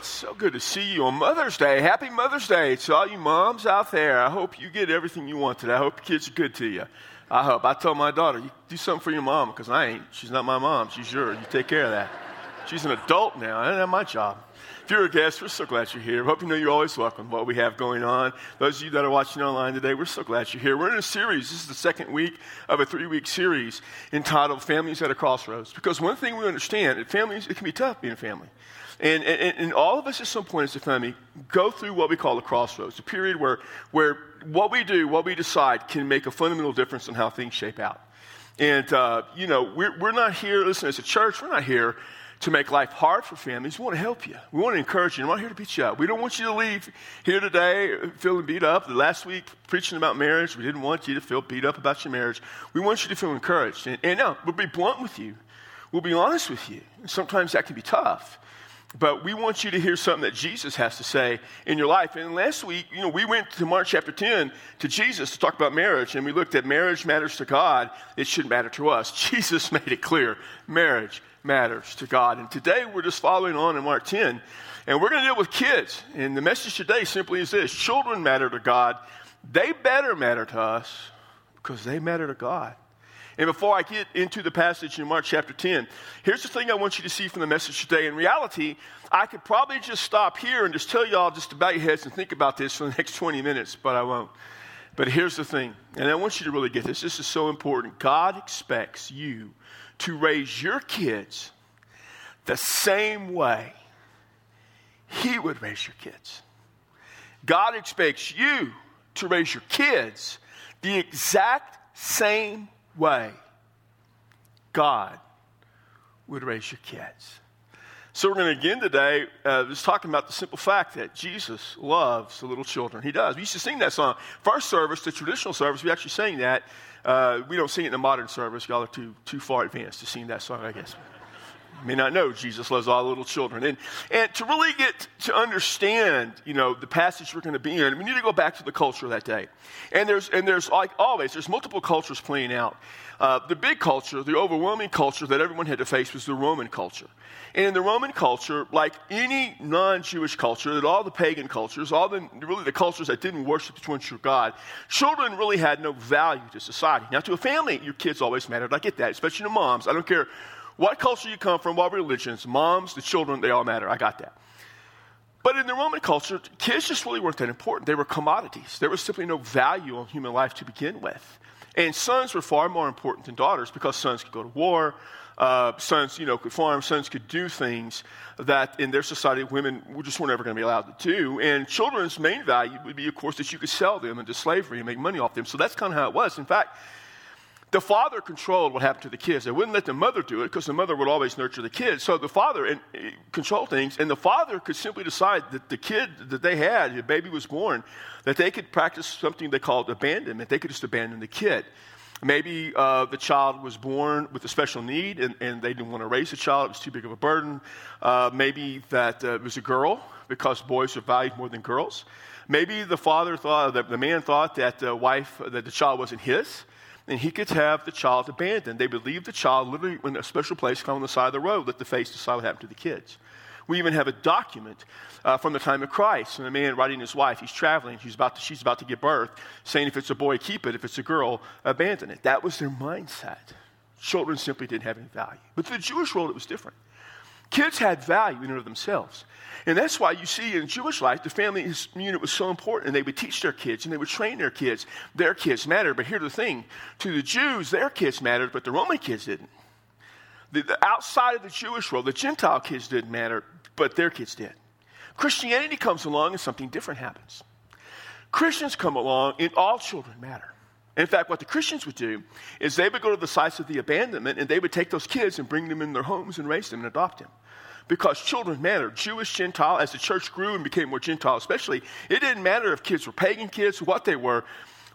it's so good to see you on Mother's Day. Happy Mother's Day to all you moms out there. I hope you get everything you want today. I hope your kids are good to you. I hope. I tell my daughter, you do something for your mom because I ain't. She's not my mom. She's yours. You take care of that. She's an adult now. I don't have my job. If you're a guest, we're so glad you're here. We hope you know you're always welcome. What we have going on. Those of you that are watching online today, we're so glad you're here. We're in a series. This is the second week of a three-week series entitled "Families at a Crossroads." Because one thing we understand, families, it can be tough being a family. And, and, and, all of us at some point as a family go through what we call a crossroads, a period where, where what we do, what we decide, can make a fundamental difference in how things shape out. And, uh, you know, we're, we're not here, listen, as a church, we're not here to make life hard for families. We want to help you. We want to encourage you. We're not here to beat you up. We don't want you to leave here today feeling beat up. Last week, preaching about marriage, we didn't want you to feel beat up about your marriage. We want you to feel encouraged. And, and now, we'll be blunt with you. We'll be honest with you. Sometimes that can be tough. But we want you to hear something that Jesus has to say in your life. And last week, you know, we went to Mark chapter 10 to Jesus to talk about marriage, and we looked at marriage matters to God. It shouldn't matter to us. Jesus made it clear marriage matters to God. And today we're just following on in Mark 10, and we're going to deal with kids. And the message today simply is this children matter to God. They better matter to us because they matter to God. And before I get into the passage in Mark chapter 10, here's the thing I want you to see from the message today. In reality, I could probably just stop here and just tell y'all just to bow your heads and think about this for the next 20 minutes, but I won't. But here's the thing, and I want you to really get this. This is so important. God expects you to raise your kids the same way He would raise your kids. God expects you to raise your kids the exact same way God would raise your kids. So we're going to begin today uh, just talking about the simple fact that Jesus loves the little children. He does. We used to sing that song. First service, the traditional service, we actually sang that. Uh, we don't sing it in the modern service. Y'all are too, too far advanced to sing that song, I guess may not know Jesus loves all little children. And, and to really get to understand, you know, the passage we're going to be in, we need to go back to the culture that day. And there's, and there's like always, there's multiple cultures playing out. Uh, the big culture, the overwhelming culture that everyone had to face was the Roman culture. And in the Roman culture, like any non-Jewish culture, that all the pagan cultures, all the really the cultures that didn't worship the one true God, children really had no value to society. Now, to a family, your kids always mattered. I get that, especially to moms. I don't care what culture you come from, what religions, moms, the children, they all matter. I got that. But in the Roman culture, kids just really weren't that important. They were commodities. There was simply no value on human life to begin with. And sons were far more important than daughters because sons could go to war, uh, sons, you know, could farm, sons could do things that in their society women just weren't ever going to be allowed to do. And children's main value would be, of course, that you could sell them into slavery and make money off them. So that's kind of how it was. In fact, the father controlled what happened to the kids. They wouldn't let the mother do it because the mother would always nurture the kids. So the father uh, controlled things, and the father could simply decide that the kid that they had, the baby was born, that they could practice something they called abandonment. They could just abandon the kid. Maybe uh, the child was born with a special need and, and, they didn't want to raise the child, it was too big of a burden. Uh, maybe that uh, it was a girl because boys are valued more than girls. Maybe the father thought, the, the man thought that the wife, that the child wasn't his and he could have the child abandoned. They would leave the child literally in a special place on the side of the road, let the face decide what happened to the kids. We even have a document uh, from the time of Christ, and a man writing his wife, he's traveling, she's about, to, she's about to give birth, saying if it's a boy, keep it, if it's a girl, abandon it. That was their mindset. Children simply didn't have any value. But the Jewish world, it was different. Kids had value in and of themselves. And that's why you see in Jewish life, the family unit was so important. They would teach their kids and they would train their kids. Their kids mattered. But here's the thing to the Jews, their kids mattered, but the Roman kids didn't. The, the outside of the Jewish world, the Gentile kids didn't matter, but their kids did. Christianity comes along and something different happens. Christians come along and all children matter. In fact, what the Christians would do is they would go to the sites of the abandonment and they would take those kids and bring them in their homes and raise them and adopt them because children mattered. Jewish, Gentile, as the church grew and became more Gentile, especially, it didn't matter if kids were pagan kids, what they were.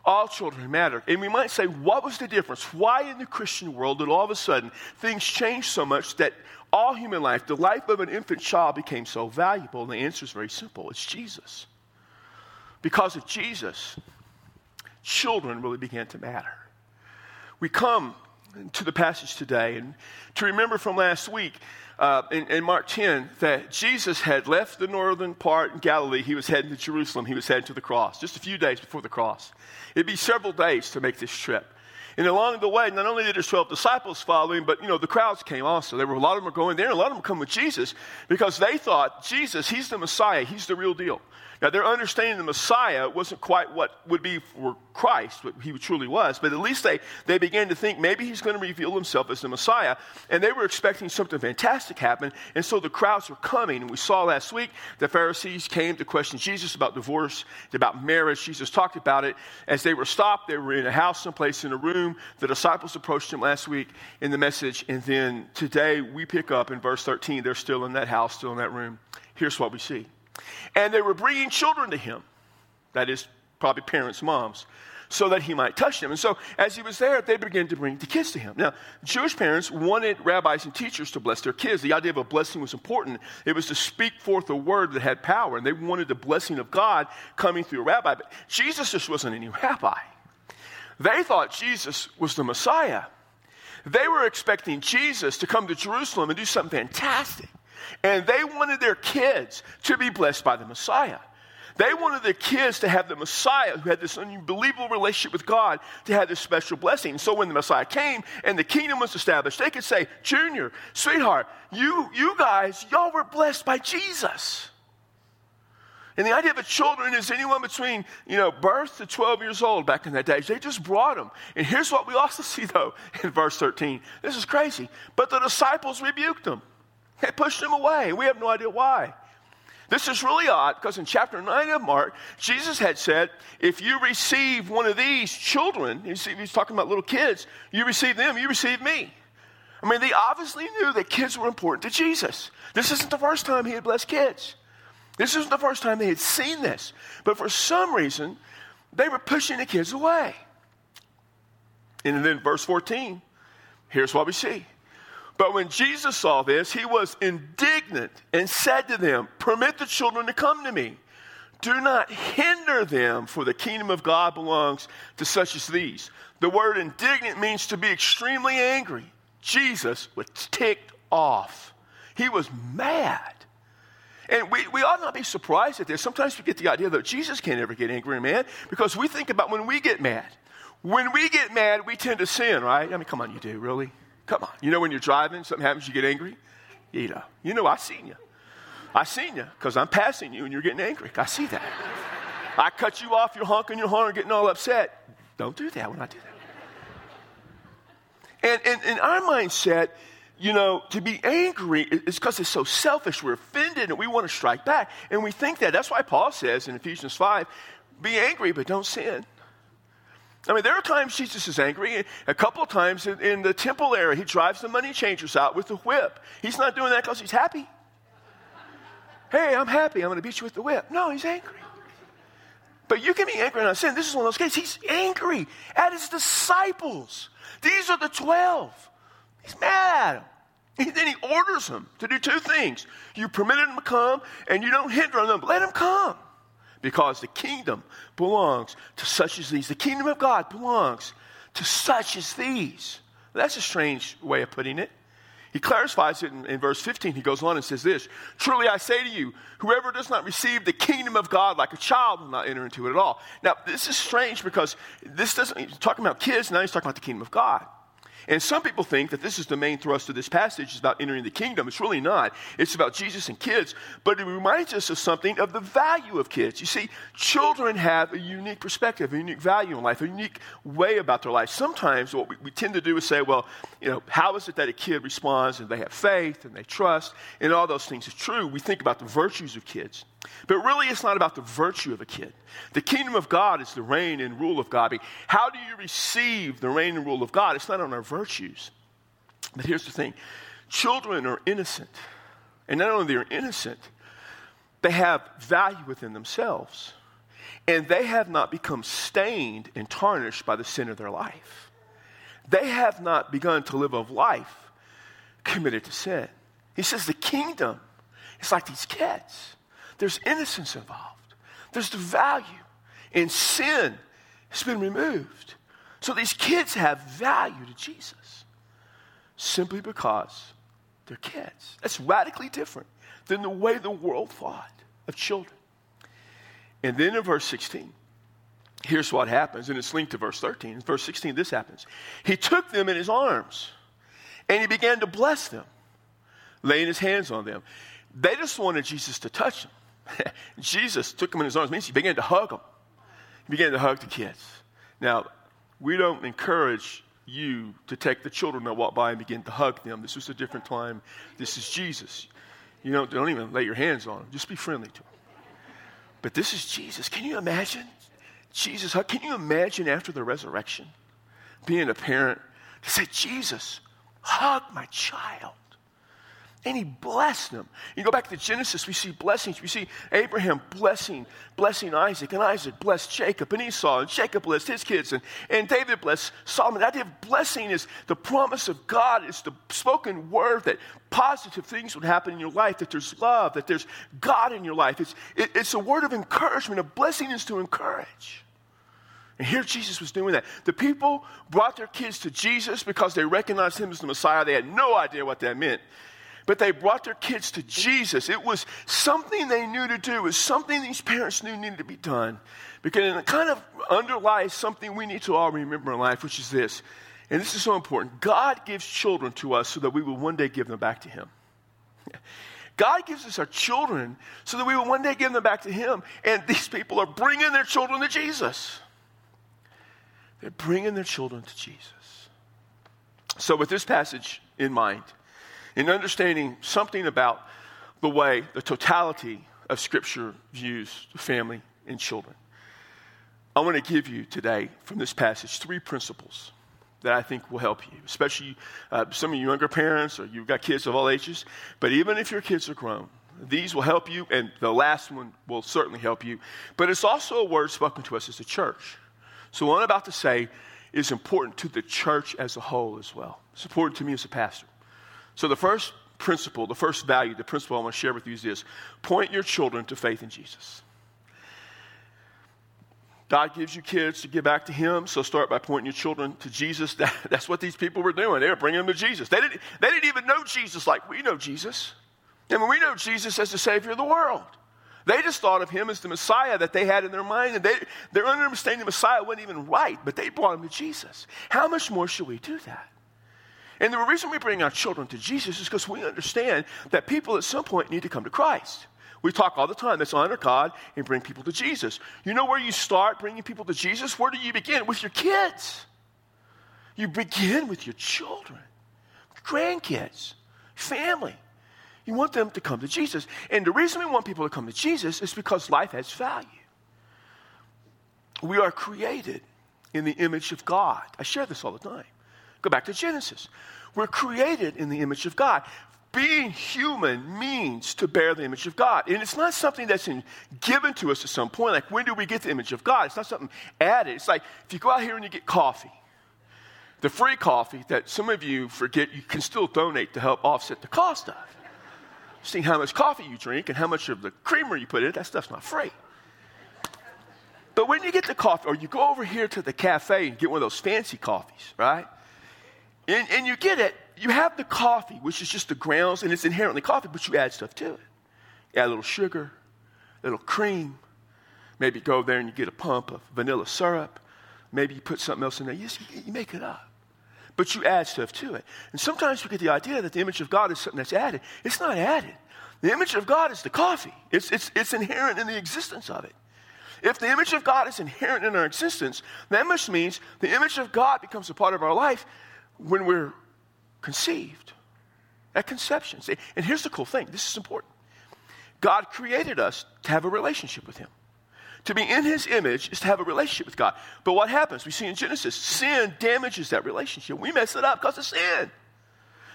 All children mattered. And we might say, what was the difference? Why in the Christian world did all of a sudden things change so much that all human life, the life of an infant child, became so valuable? And the answer is very simple it's Jesus. Because of Jesus, children really began to matter. We come to the passage today and to remember from last week uh, in, in, Mark 10 that Jesus had left the northern part in Galilee. He was heading to Jerusalem. He was heading to the cross just a few days before the cross. It'd be several days to make this trip. And along the way, not only did his 12 disciples follow him, but, you know, the crowds came also. There were a lot of them were going there, and a lot of them come with Jesus because they thought, Jesus, he's the Messiah. He's the real deal. Now, their understanding the Messiah wasn't quite what would be for Christ, what he truly was, but at least they, they began to think maybe he's going to reveal himself as the Messiah. And they were expecting something fantastic happen. And so the crowds were coming. And we saw last week the Pharisees came to question Jesus about divorce, about marriage. Jesus talked about it. As they were stopped, they were in a house someplace in a room. The disciples approached him last week in the message. And then today we pick up in verse 13. They're still in that house, still in that room. Here's what we see. And they were bringing children to him. That is, probably parents, moms, so that he might touch them. And so, as he was there, they began to bring the kids to him. Now, Jewish parents wanted rabbis and teachers to bless their kids. The idea of a blessing was important. It was to speak forth a word that had power, and they wanted the blessing of God coming through a rabbi. But Jesus just wasn't any rabbi. They thought Jesus was the Messiah. They were expecting Jesus to come to Jerusalem and do something fantastic. And they wanted their kids to be blessed by the Messiah. They wanted their kids to have the Messiah, who had this unbelievable relationship with God, to have this special blessing. So when the Messiah came and the kingdom was established, they could say, Junior, sweetheart, you, you guys, y'all were blessed by Jesus. And the idea of children is anyone between, you know, birth to 12 years old back in that day. They just brought them. And here's what we also see, though, in verse 13. This is crazy. But the disciples rebuked them. They pushed them away. We have no idea why. This is really odd because in chapter 9 of Mark, Jesus had said, if you receive one of these children, he's talking about little kids, you receive them, you receive me. I mean, they obviously knew that kids were important to Jesus. This isn't the first time he had blessed kids. This isn't the first time they had seen this. But for some reason, they were pushing the kids away. And then verse 14, here's what we see. But when Jesus saw this, he was indignant and said to them, Permit the children to come to me. Do not hinder them, for the kingdom of God belongs to such as these. The word indignant means to be extremely angry. Jesus was ticked off. He was mad. And we, we ought not be surprised at this. Sometimes we get the idea that Jesus can't ever get angry man, because we think about when we get mad. When we get mad, we tend to sin, right? I mean, come on, you do, really? Come on. You know when you're driving, something happens, you get angry? You know, you know I seen you. I seen you because I'm passing you and you're getting angry. I see that. I cut you off, you're honking your horn, getting all upset. Don't do that when I do that. And, and in our mindset, you know, to be angry is because it's so selfish. We're offended and we want to strike back. And we think that. That's why Paul says in Ephesians 5 be angry, but don't sin. I mean, there are times Jesus is angry. A couple of times in, in the temple area, he drives the money changers out with the whip. He's not doing that because he's happy. Hey, I'm happy. I'm going to beat you with the whip. No, he's angry. But you can be angry not sin. This is one of those cases. He's angry at his disciples. These are the 12. He's mad at them. then he orders them to do two things. You permitted them to come, and you don't hinder them. Let them come because the kingdom belongs to such as these. The kingdom of God belongs to such as these. That's a strange way of putting it. He clarifies it in, in, verse 15. He goes on and says this Truly I say to you, whoever does not receive the kingdom of God like a child will not enter into it at all. Now, this is strange because this doesn't, he's talking about kids, now he's talking about the kingdom of God. And some people think that this is the main thrust of this passage is about entering the kingdom. It's really not. It's about Jesus and kids, but it reminds us of something of the value of kids. You see, children have a unique perspective, a unique value in life, a unique way about their life. Sometimes what we, we tend to do is say, well, you know, how is it that a kid responds and they have faith and they trust and all those things is true. We think about the virtues of kids. But really, it's not about the virtue of a kid. The kingdom of God is the reign and rule of God. How do you receive the reign and rule of God? It's not on our virtues. But here's the thing children are innocent. And not only are they're innocent, they have value within themselves. And they have not become stained and tarnished by the sin of their life. They have not begun to live a life committed to sin. He says the kingdom is like these kids. There's innocence involved, there's the value, and sin has been removed. So these kids have value to Jesus. simply because they're kids. That's radically different than the way the world thought of children. And then in verse 16, here's what happens, and it's linked to verse 13. In verse 16, this happens. He took them in his arms and he began to bless them, laying his hands on them. They just wanted Jesus to touch them. Jesus took them in his arms, means he began to hug them. He began to hug the kids. Now, we don't encourage you to take the children that walk by and begin to hug them. This was a different time. This is Jesus. You don't, don't even lay your hands on them. Just be friendly to them. But this is Jesus. Can you imagine? Jesus, can you imagine after the resurrection being a parent to say, Jesus, hug my child? And he blessed them. You go back to Genesis, we see blessings. We see Abraham blessing, blessing Isaac, and Isaac blessed Jacob and Esau, and Jacob blessed his kids, and, and David blessed Solomon. The idea of blessing is the promise of God, it's the spoken word that positive things would happen in your life, that there's love, that there's God in your life. It's, it, it's a word of encouragement. A blessing is to encourage. And here Jesus was doing that. The people brought their kids to Jesus because they recognized him as the Messiah. They had no idea what that meant but they brought their kids to Jesus. It was something they knew to do. It was something these parents knew needed to be done. Because it kind of underlies something we need to all remember in life, which is this. And this is so important. God gives children to us so that we will one day give them back to Him. God gives us our children so that we will one day give them back to Him. And these people are bringing their children to Jesus. They're bringing their children to Jesus. So, with this passage in mind, in understanding something about the way the totality of Scripture views the family and children. I want to give you today from this passage three principles that I think will help you, especially uh, some of you younger parents or you've got kids of all ages. But even if your kids are grown, these will help you, and the last one will certainly help you. But it's also a word spoken to us as a church. So, what I'm about to say is important to the church as a whole as well. It's important to me as a pastor. So, the first principle, the first value, the principle I want to share with you is this point your children to faith in Jesus. God gives you kids to give back to Him, so start by pointing your children to Jesus. That, that's what these people were doing. They were bringing them to Jesus. They didn't, they didn't even know Jesus like we know Jesus. I mean, we know Jesus as the Savior of the world. They just thought of Him as the Messiah that they had in their mind, and they, their understanding of Messiah wasn't even right, but they brought Him to Jesus. How much more should we do that? And the reason we bring our children to Jesus is because we understand that people at some point need to come to Christ. We talk all the time, let's honor God and bring people to Jesus. You know where you start bringing people to Jesus? Where do you begin? With your kids. You begin with your children, grandkids, family. You want them to come to Jesus. And the reason we want people to come to Jesus is because life has value. We are created in the image of God. I share this all the time. Go back to Genesis. We're created in the image of God. Being human means to bear the image of God. And it's not something that's in, given to us at some point. Like, when do we get the image of God? It's not something added. It's like if you go out here and you get coffee, the free coffee that some of you forget you can still donate to help offset the cost of. Seeing how much coffee you drink and how much of the creamer you put in, that stuff's not free. But when you get the coffee, or you go over here to the cafe and get one of those fancy coffees, right? And, and you get it. You have the coffee, which is just the grounds, and it's inherently coffee, but you add stuff to it. You add a little sugar, a little cream. Maybe go there and you get a pump of vanilla syrup. Maybe you put something else in there. You, you make it up. But you add stuff to it. And sometimes we get the idea that the image of God is something that's added. It's not added. The image of God is the coffee, it's, it's, it's inherent in the existence of it. If the image of God is inherent in our existence, that must means the image of God becomes a part of our life when we're conceived, at conception. See, and here's the cool thing this is important. God created us to have a relationship with Him. To be in His image is to have a relationship with God. But what happens? We see in Genesis, sin damages that relationship. We mess it up because of sin.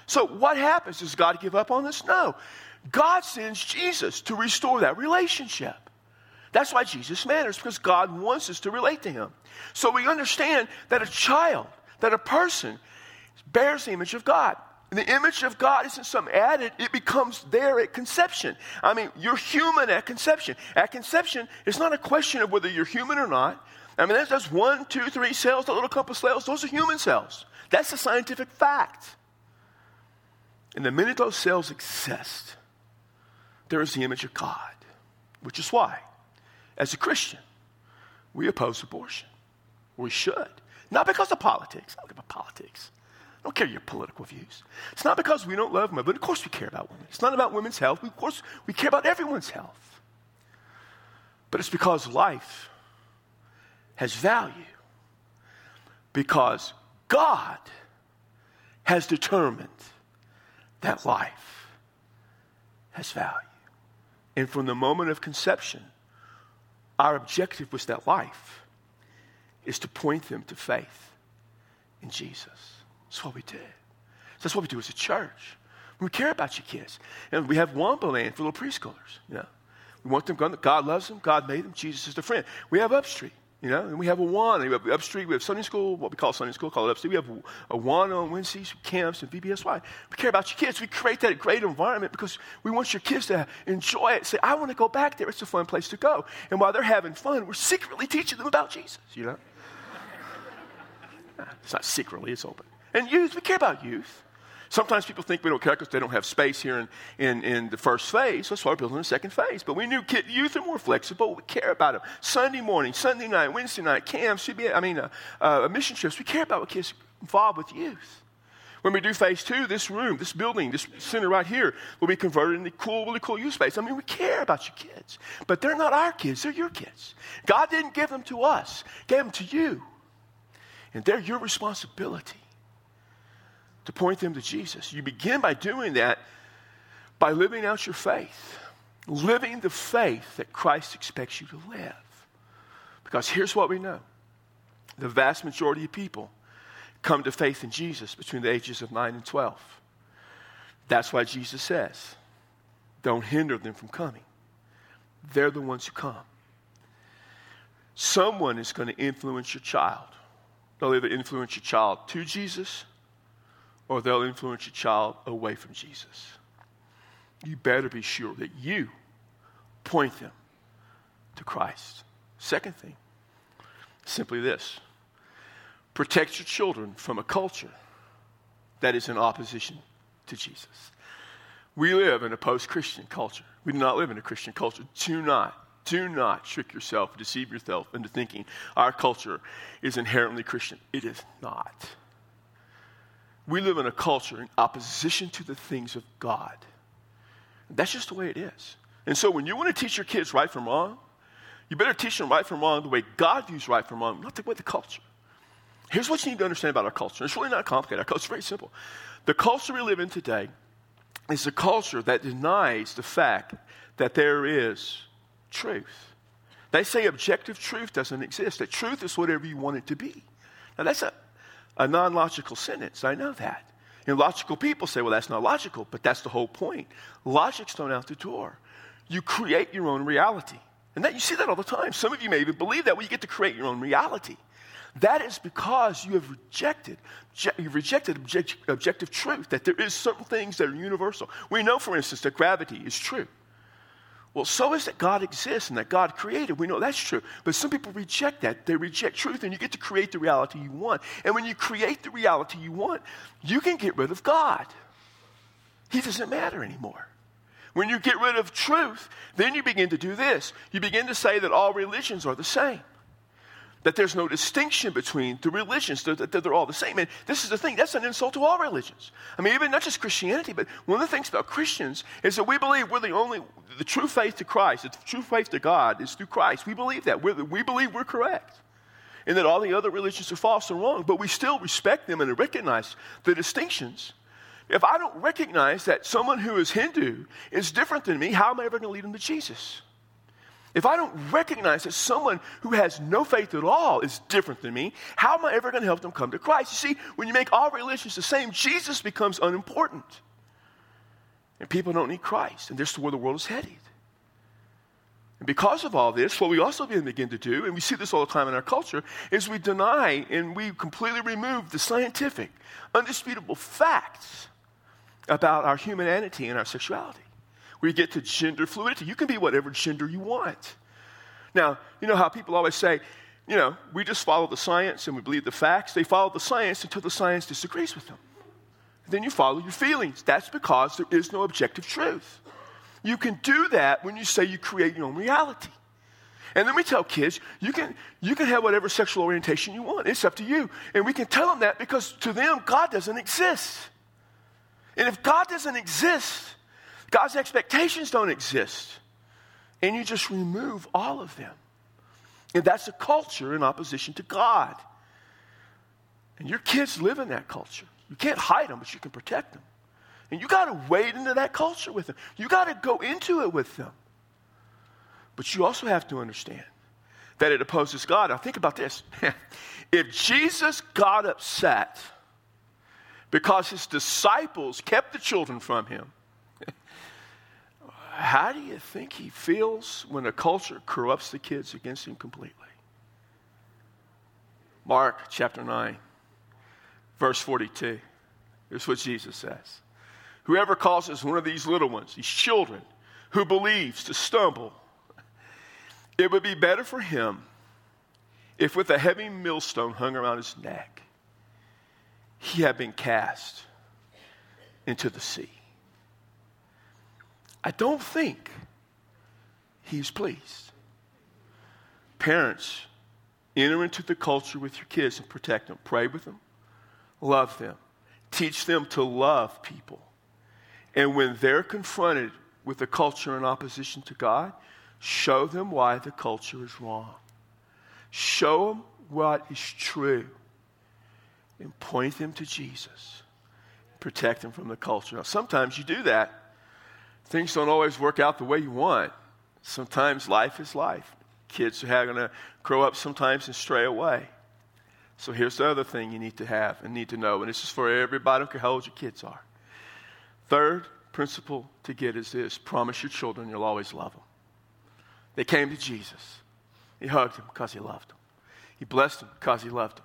So what happens? Does God give up on us? No. God sends Jesus to restore that relationship. That's why Jesus matters, because God wants us to relate to Him. So we understand that a child, that a person bears the image of God. And the image of God isn't some added, it becomes there at conception. I mean, you're human at conception. At conception, it's not a question of whether you're human or not. I mean, that's, that's one, two, three cells, the little couple cells, those are human cells. That's a scientific fact. And the minute those cells exist, there is the image of God, which is why, as a Christian, we oppose abortion. We should. Not because of politics. I don't give a politics. I don't care your political views. It's not because we don't love women, but of course we care about women. It's not about women's health. We, of course, we care about everyone's health. But it's because life has value. Because God has determined that life has value. And from the moment of conception, our objective was that life is to point them to faith in Jesus. That's what we did. That's what we do as a church. We care about your kids. And we have Wonderland for little preschoolers. You know, we want them. God loves them. God made them. Jesus is their friend. We have Upstreet. You know, and we have Awana. We have Upstreet. We have Sunday school, what we call Sunday school, call it Upstreet. We have Awana on Wednesdays, camps, and VBSY. We care about your kids. We create that great environment because we want your kids to enjoy it. Say, I want to go back there. It's a fun place to go. And while they're having fun, we're secretly teaching them about Jesus, you know? it's not secretly, it's open. And youth, we care about youth. Sometimes people think we don't care because they don't have space here in, in, in the first phase. That's why we're building the second phase. But we knew kid, youth are more flexible. We care about them. Sunday morning, Sunday night, Wednesday night, camps, CBA, I mean, uh, uh, mission trips. We care about what kids involved with youth. When we do phase two, this room, this building, this center right here will be converted into cool, really cool youth space. I mean, we care about your kids, but they're not our kids, they're your kids. God didn't give them to us, gave them to you. And they're your responsibility to point them to Jesus. You begin by doing that by living out your faith, living the faith that Christ expects you to live. Because here's what we know the vast majority of people come to faith in Jesus between the ages of 9 and 12. That's why Jesus says, don't hinder them from coming. They're the ones who come. Someone is going to influence your child. They'll either influence your child to Jesus or they'll influence your child away from Jesus. You better be sure that you point them to Christ. Second thing, simply this protect your children from a culture that is in opposition to Jesus. We live in a post Christian culture. We do not live in a Christian culture. Do not, do not trick yourself, deceive yourself into thinking our culture is inherently Christian. It is not. We live in a culture in opposition to the things of God. That's just the way it is. And so when you want to teach your kids right from wrong, you better teach them right from wrong the way God views right from wrong, not the way the culture. Here's what you need to understand about our culture. It's really not complicated. Our culture is very simple. The culture we live in today is a culture that denies the fact that there is truth. They say objective truth doesn't exist, that truth is whatever you want it to be. Now, that's a a non logical sentence. I know that. And logical people say, well, that's not logical, but that's the whole point. Logic's thrown out the door. You create your own reality. And that you see that all the time. Some of you may even believe that when you get to create your own reality. That is because you have rejected, you've rejected object, objective truth, that there is certain things that are universal. We know, for instance, that gravity is true. Well, so is that God exists and that God created. We know that's true. But some people reject that. They reject truth, and you get to create the reality you want. And when you create the reality you want, you can get rid of God. He doesn't matter anymore. When you get rid of truth, then you begin to do this. You begin to say that all religions are the same that there's no distinction between the religions, that they're all the same. And this is the thing, that's an insult to all religions. I mean, even not just Christianity, but one of the things about Christians is that we believe we're the only, the true faith to Christ, the true faith to God is through Christ. We believe that. We're, we believe we're correct. And that all the other religions are false and wrong, but we still respect them and recognize the distinctions. If I don't recognize that someone who is Hindu is different than me, how am I ever going to lead them to Jesus? If I don't recognize that someone who has no faith at all is different than me, how am I ever going to help them come to Christ? You see, when you make all religions the same, Jesus becomes unimportant. And people don't need Christ. And this is where the world is headed. And because of all this, what we also begin to do, and we see this all the time in our culture, is we deny and we completely remove the scientific, undisputable facts about our humanity and our sexuality we get to gender fluidity. You can be whatever gender you want. Now, you know how people always say, you know, we just follow the science and we believe the facts. They follow the science until the science disagrees with them. then you follow your feelings. That's because there is no objective truth. You can do that when you say you create your own reality. And then we tell kids, you can, you can have whatever sexual orientation you want. It's up to you. And we can tell them that because to them, God doesn't exist. And if God doesn't exist, God's expectations don't exist. And you just remove all of them. And that's a culture in opposition to God. And your kids live in that culture. You can't hide them, but you can protect them. And you got to wade into that culture with them. You got to go into it with them. But you also have to understand that it opposes God. Now, think about this. if Jesus got upset because his disciples kept the children from him, how do you think he feels when a culture corrupts the kids against him completely? Mark chapter 9, verse 42. Here's what Jesus says Whoever causes one of these little ones, these children, who believes to stumble, it would be better for him if, with a heavy millstone hung around his neck, he had been cast into the sea. I don't think he's pleased. Parents, enter into the culture with your kids and protect them. Pray with them, love them, teach them to love people. And when they're confronted with a culture in opposition to God, show them why the culture is wrong. Show them what is true and point them to Jesus. Protect them from the culture. Now, sometimes you do that things don't always work out the way you want. Sometimes life is life. Kids are going to grow up sometimes and stray away. So here's the other thing you need to have and need to know, and this is for everybody, don't how old your kids are. Third principle to get is this promise your children you'll always love them. They came to Jesus. He hugged them because he loved them. He blessed them because he loved them.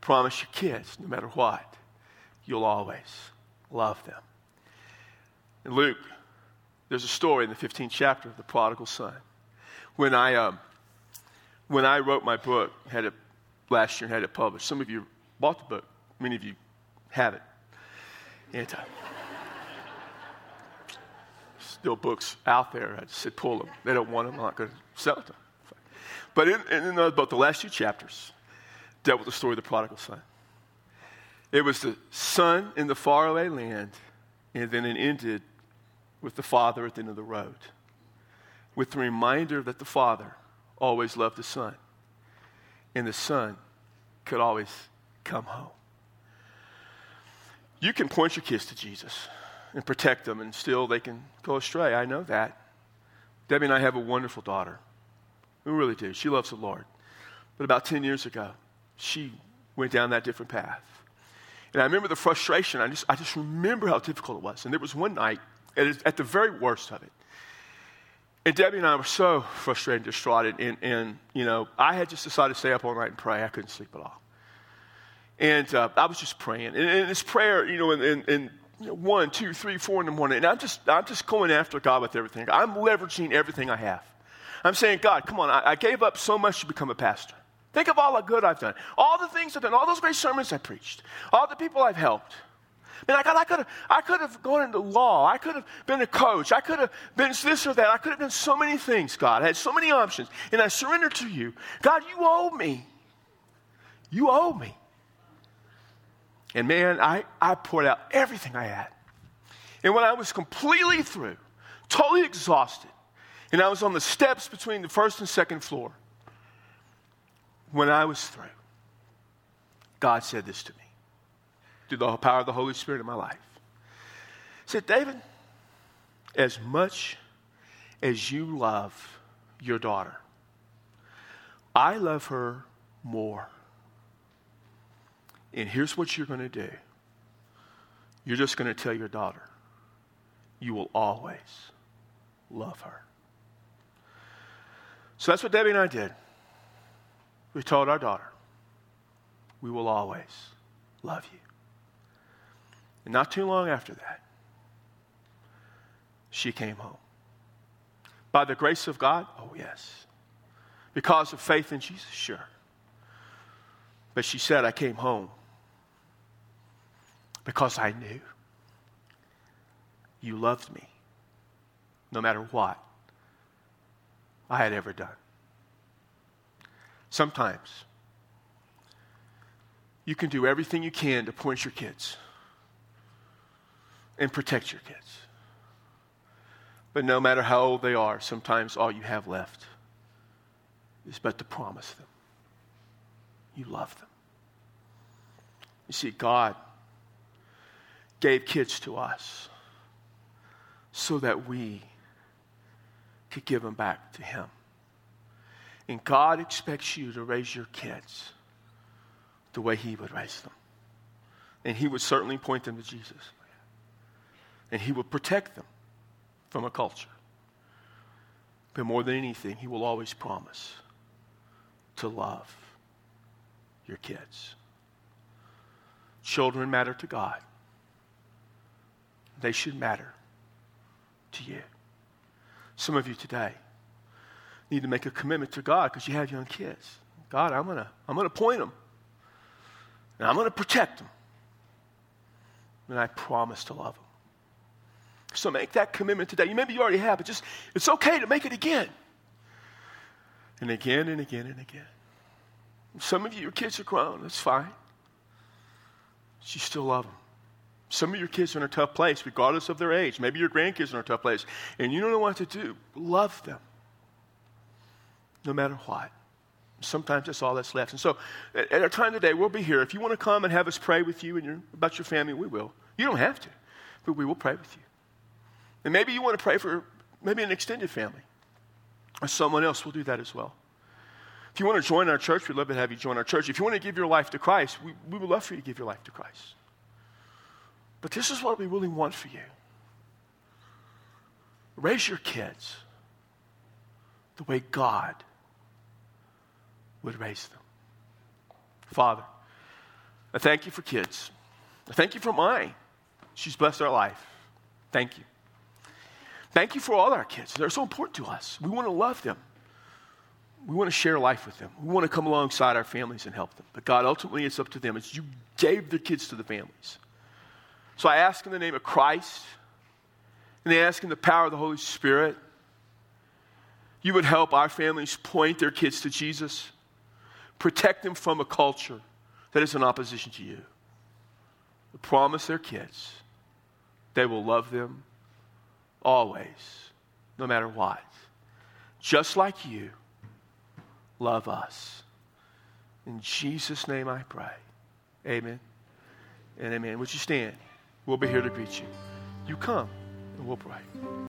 Promise your kids, no matter what, you'll always love them. In Luke there's a story in the 15th chapter of the prodigal son. When I, um, when I wrote my book, had it last year and had it published, some of you bought the book, many of you have it. And, still books out there. I just said, pull them. They don't want them. I'm not going to sell it to them. But in, in the last two chapters, dealt with the story of the prodigal son. It was the son in the faraway land, and then it ended with the Father at the end of the road, with the reminder that the Father always loved the Son, and the Son could always come home. You can point your kids to Jesus and protect them, and still they can go astray. I know that. Debbie and I have a wonderful daughter. We really do. She loves the Lord. But about 10 years ago, she went down that different path. And I remember the frustration. I just, I just remember how difficult it was. And there was one night at, the very worst of it. And Debbie and I were so frustrated and distraught. And, and, you know, I had just decided to stay up all night and pray. I couldn't sleep at all. And uh, I was just praying. And, and this prayer, you know, in, one, two, three, four in the morning. And I'm just, I'm just going after God with everything. I'm leveraging everything I have. I'm saying, God, come on, I, I gave up so much to become a pastor. Think of all the good I've done, all the things I've done, all those great sermons I preached, all the people I've helped. Man, I, I could have I could have gone into law. I could have been a coach. I could have been this or that. I could have done so many things, God. I had so many options. And I surrendered to you. God, you owe me. You owe me. And man, I, I poured out everything I had. And when I was completely through, totally exhausted, and I was on the steps between the first and second floor, when I was through, God said this to me through the power of the Holy Spirit in my life. He said, David, as much as you love your daughter, I love her more. And here's what you're going to do you're just going to tell your daughter, you will always love her. So that's what Debbie and I did. We told our daughter, we will always love you. And not too long after that, she came home. By the grace of God? Oh, yes. Because of faith in Jesus? Sure. But she said, I came home because I knew you loved me no matter what I had ever done. Sometimes you can do everything you can to point your kids and protect your kids. But no matter how old they are, sometimes all you have left is but to promise them you love them. You see, God gave kids to us so that we could give them back to Him. And God expects you to raise your kids the way He would raise them. And He would certainly point them to Jesus. And He will protect them from a culture. But more than anything, He will always promise to love your kids. Children matter to God, they should matter to you. Some of you today need to make a commitment to God because you have young kids. God, I'm going to I'm going to point them. And I'm going to protect them. And I promise to love them. So make that commitment today. Maybe you already have, but just it's okay to make it again. And again and again and again. Some of you, your kids are grown. That's fine. But you still love them. Some of your kids are in a tough place, regardless of their age. Maybe your grandkids are in a tough place, and you don't know what to do. Love them, no matter what. Sometimes that's all that's left. And so, at our time today, we'll be here. If you want to come and have us pray with you and your, about your family, we will. You don't have to, but we will pray with you. And maybe you want to pray for maybe an extended family, or someone else will do that as well. If you want to join our church, we'd love to have you join our church. If you want to give your life to Christ, we, we would love for you to give your life to Christ. But this is what we really want for you raise your kids the way God would raise them. Father, I thank you for kids. I thank you for mine. She's blessed our life. Thank you. Thank you for all our kids. They're so important to us. We want to love them we want to share life with them. We want to come alongside our families and help them. But God, ultimately, it's up to them. It's you gave the kids to the families. So I ask in the name of Christ, and I ask in the power of the Holy Spirit, you would help our families point their kids to Jesus, protect them from a culture that is in opposition to you. Promise their kids they will love them always, no matter what. Just like you love us. In Jesus' name I pray. Amen and amen. Would you stand? We'll be here to greet you. You come and we'll pray.